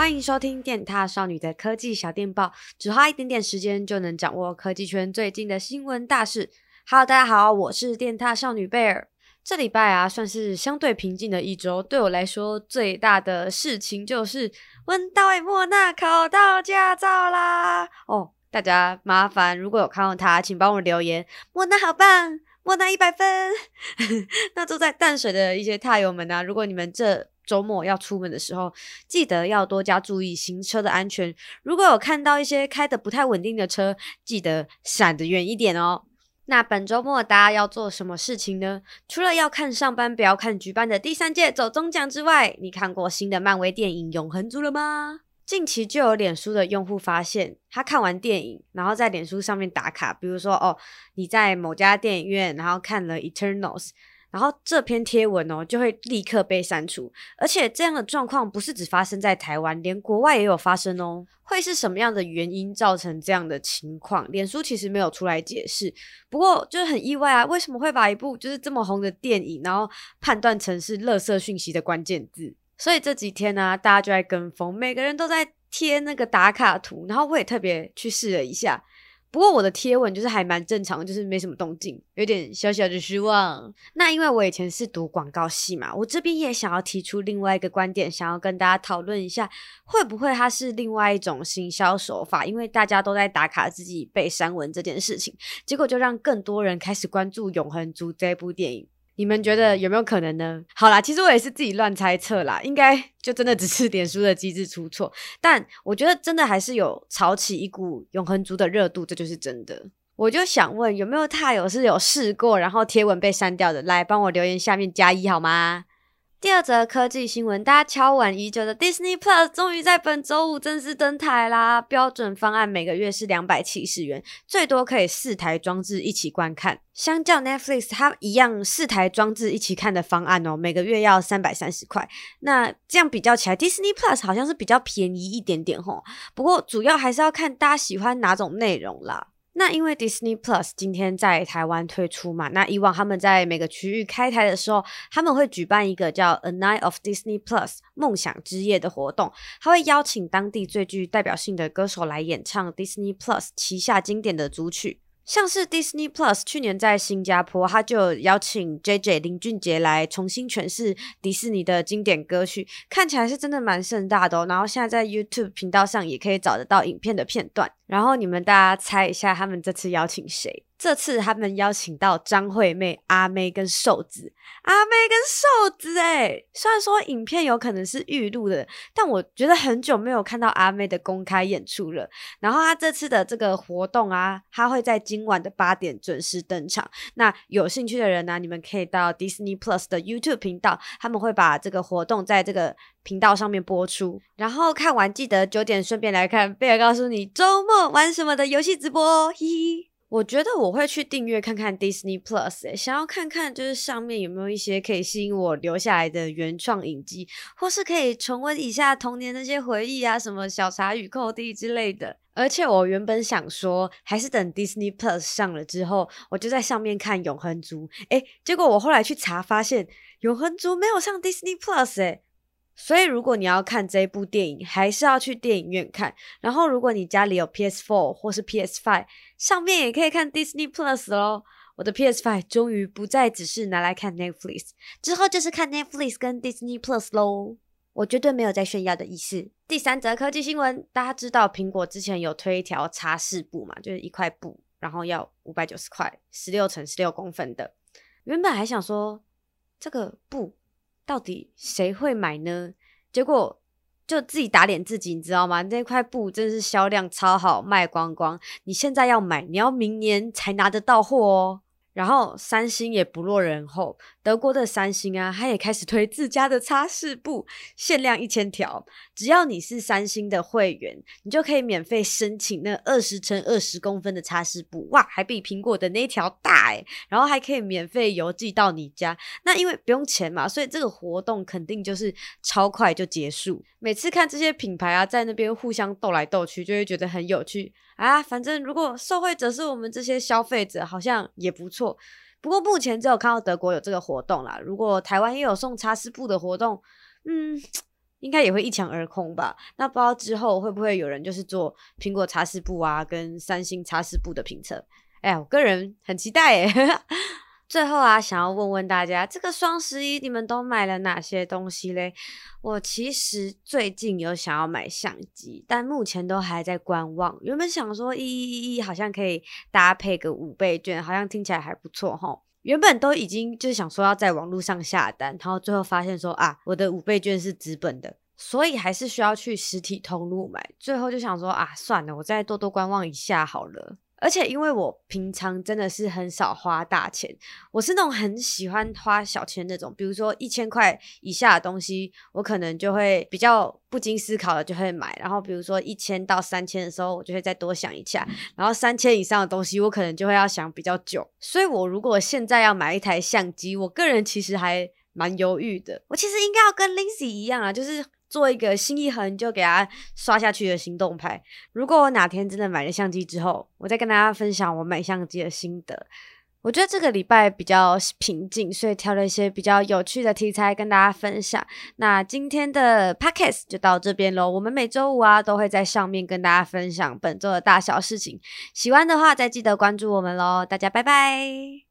欢迎收听电踏少女的科技小电报，只花一点点时间就能掌握科技圈最近的新闻大事。Hello，大家好，我是电踏少女贝尔。这礼拜啊，算是相对平静的一周。对我来说，最大的事情就是温到诶莫娜考到驾照啦！哦，大家麻烦，如果有看到他，请帮我留言。莫娜好棒，莫娜一百分。那住在淡水的一些踏友们啊，如果你们这周末要出门的时候，记得要多加注意行车的安全。如果有看到一些开得不太稳定的车，记得闪得远一点哦。那本周末大家要做什么事情呢？除了要看上班不要看举办的第三届走钟奖之外，你看过新的漫威电影《永恒族》了吗？近期就有脸书的用户发现，他看完电影，然后在脸书上面打卡，比如说哦，你在某家电影院，然后看了《Eternals》。然后这篇贴文哦，就会立刻被删除，而且这样的状况不是只发生在台湾，连国外也有发生哦。会是什么样的原因造成这样的情况？脸书其实没有出来解释。不过就是很意外啊，为什么会把一部就是这么红的电影，然后判断成是垃圾讯息的关键字？所以这几天呢、大家就在跟风，每个人都在贴那个打卡图，然后我也特别去试了一下。不过我的贴文就是还蛮正常，就是没什么动静，有点小小的失望。那因为我以前是读广告系嘛，我这边也想要提出另外一个观点，想要跟大家讨论一下，会不会它是另外一种行销手法？因为大家都在打卡自己被删文这件事情，结果就让更多人开始关注《永恒族》这部电影。你们觉得有没有可能呢？好啦，其实我也是自己乱猜测啦，应该就真的只是脸书的机制出错。但我觉得真的还是有炒起一股永恒族的热度，这就是真的。我就想问，有没有踏友是有试过，然后贴文被删掉的？来帮我留言下面加一好吗？第二则科技新闻，大家敲完已久的 Disney Plus 终于在本周五正式登台啦！标准方案每个月是两百七十元，最多可以四台装置一起观看。相较 Netflix，它一样四台装置一起看的方案哦，每个月要三百三十块。那这样比较起来，Disney Plus 好像是比较便宜一点点吼。不过主要还是要看大家喜欢哪种内容啦。那因为 Disney Plus 今天在台湾推出嘛，那以往他们在每个区域开台的时候，他们会举办一个叫 A Night of Disney Plus 梦想之夜的活动，他会邀请当地最具代表性的歌手来演唱 Disney Plus 旗下经典的组曲。像是 Disney Plus 去年在新加坡，他就邀请 JJ 林俊杰来重新诠释迪士尼的经典歌曲，看起来是真的蛮盛大的哦。然后现在在 YouTube 频道上也可以找得到影片的片段。然后你们大家猜一下，他们这次邀请谁？这次他们邀请到张惠妹、阿妹跟瘦子，阿妹跟瘦子诶，虽然说影片有可能是预录的，但我觉得很久没有看到阿妹的公开演出了。然后他这次的这个活动啊，他会在今晚的八点准时登场。那有兴趣的人呢、你们可以到 Disney Plus 的 YouTube 频道，他们会把这个活动在这个频道上面播出。然后看完记得九点顺便来看贝尔告诉你周末玩什么的游戏直播哦，嘿嘿。我觉得我会去订阅看看 Disney Plus，想要看看就是上面有没有一些可以吸引我留下来的原创影集，或是可以重温一下童年那些回忆啊，什么小茶与寇弟之类的。而且我原本想说，还是等 Disney Plus 上了之后，我就在上面看永恒族。诶，结果我后来去查发现，永恒族没有上 Disney Plus，诶。所以，如果你要看这部电影，还是要去电影院看。然后，如果你家里有 PS4 或是 PS5，上面也可以看 Disney Plus 咯。我的 PS5 终于不再只是拿来看 Netflix，之后就是看 Netflix 跟 Disney Plus 咯。我绝对没有在炫耀的意思。第三则科技新闻，大家知道苹果之前有推一条擦拭布嘛？就是一块布，然后要五百九十块，十六乘十六公分的。原本还想说这个布。到底谁会买呢？结果就自己打脸自己，你知道吗？那块布真是销量超好，卖光光。你现在要买，你要明年才拿得到货哦。然后三星也不落人后，德国的三星啊，它也开始推自家的擦拭布，限量一千条。只要你是三星的会员，你就可以免费申请那二十乘二十公分的擦拭布，哇，还比苹果的那条大诶，然后还可以免费邮寄到你家。那因为不用钱嘛，所以这个活动肯定就是超快就结束。每次看这些品牌啊，在那边互相斗来斗去，就会觉得很有趣啊。反正如果受惠者是我们这些消费者，好像也不错。不过目前只有看到德国有这个活动啦。如果台湾也有送擦拭布的活动，嗯，应该也会一抢而空吧？那不知道之后会不会有人就是做苹果擦拭布啊，跟三星擦拭布的评测？哎，我个人很期待诶。最后啊，想要问问大家，这个双十一你们都买了哪些东西嘞？我其实最近有想要买相机，但目前都还在观望。原本想说一一一一好像可以搭配个五倍券，好像听起来还不错齁。原本都已经就是想说要在网络上下单，然后最后发现说啊，我的五倍券是纸本的，所以还是需要去实体通路买。最后就想说啊，算了，我再多多观望一下好了。而且因为我平常真的是很少花大钱，我是那种很喜欢花小钱那种，比如说一千块以下的东西，我可能就会比较不经思考的就会买。然后比如说一千到三千的时候，我就会再多想一下。然后三千以上的东西，我可能就会要想比较久。所以我如果现在要买一台相机，我个人其实还蛮犹豫的。我其实应该要跟 Lindsay 一样啊，就是。做一个心一横就给他刷下去的行动派。如果我哪天真的买了相机之后，我再跟大家分享我买相机的心得。我觉得这个礼拜比较平静，所以挑了一些比较有趣的题材跟大家分享。那今天的 podcast 就到这边喽。我们每周五啊都会在上面跟大家分享本周的大小事情。喜欢的话再记得关注我们喽。大家拜拜。